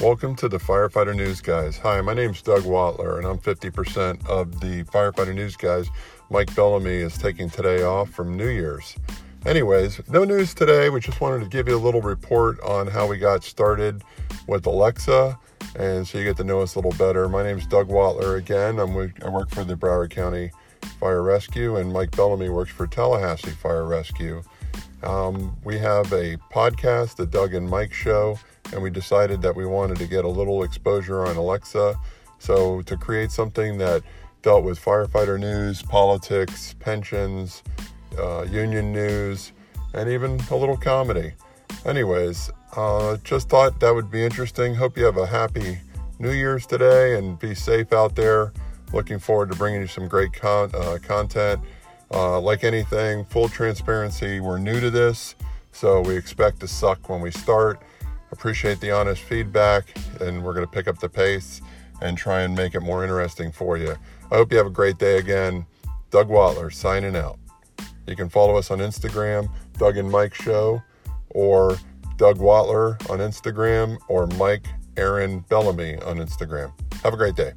Welcome to the Firefighter News Guys. Hi, my name's Doug Watler, and I'm 50% of the Firefighter News Guys. Mike Bellamy is taking today off from New Year's. Anyways, no news today. We just wanted to give you a little report on how we got started with Alexa, and so you get to know us a little better. My name's Doug Watler again. I'm with, I work for the Broward County Fire Rescue, and Mike Bellamy works for Tallahassee Fire Rescue. Um, we have a podcast, the Doug and Mike Show and we decided that we wanted to get a little exposure on Alexa. So, to create something that dealt with firefighter news, politics, pensions, uh, union news, and even a little comedy. Anyways, uh, just thought that would be interesting. Hope you have a happy New Year's today and be safe out there. Looking forward to bringing you some great con- uh, content. Uh, like anything, full transparency, we're new to this, so we expect to suck when we start. Appreciate the honest feedback, and we're going to pick up the pace and try and make it more interesting for you. I hope you have a great day again. Doug Watler signing out. You can follow us on Instagram, Doug and Mike Show, or Doug Watler on Instagram, or Mike Aaron Bellamy on Instagram. Have a great day.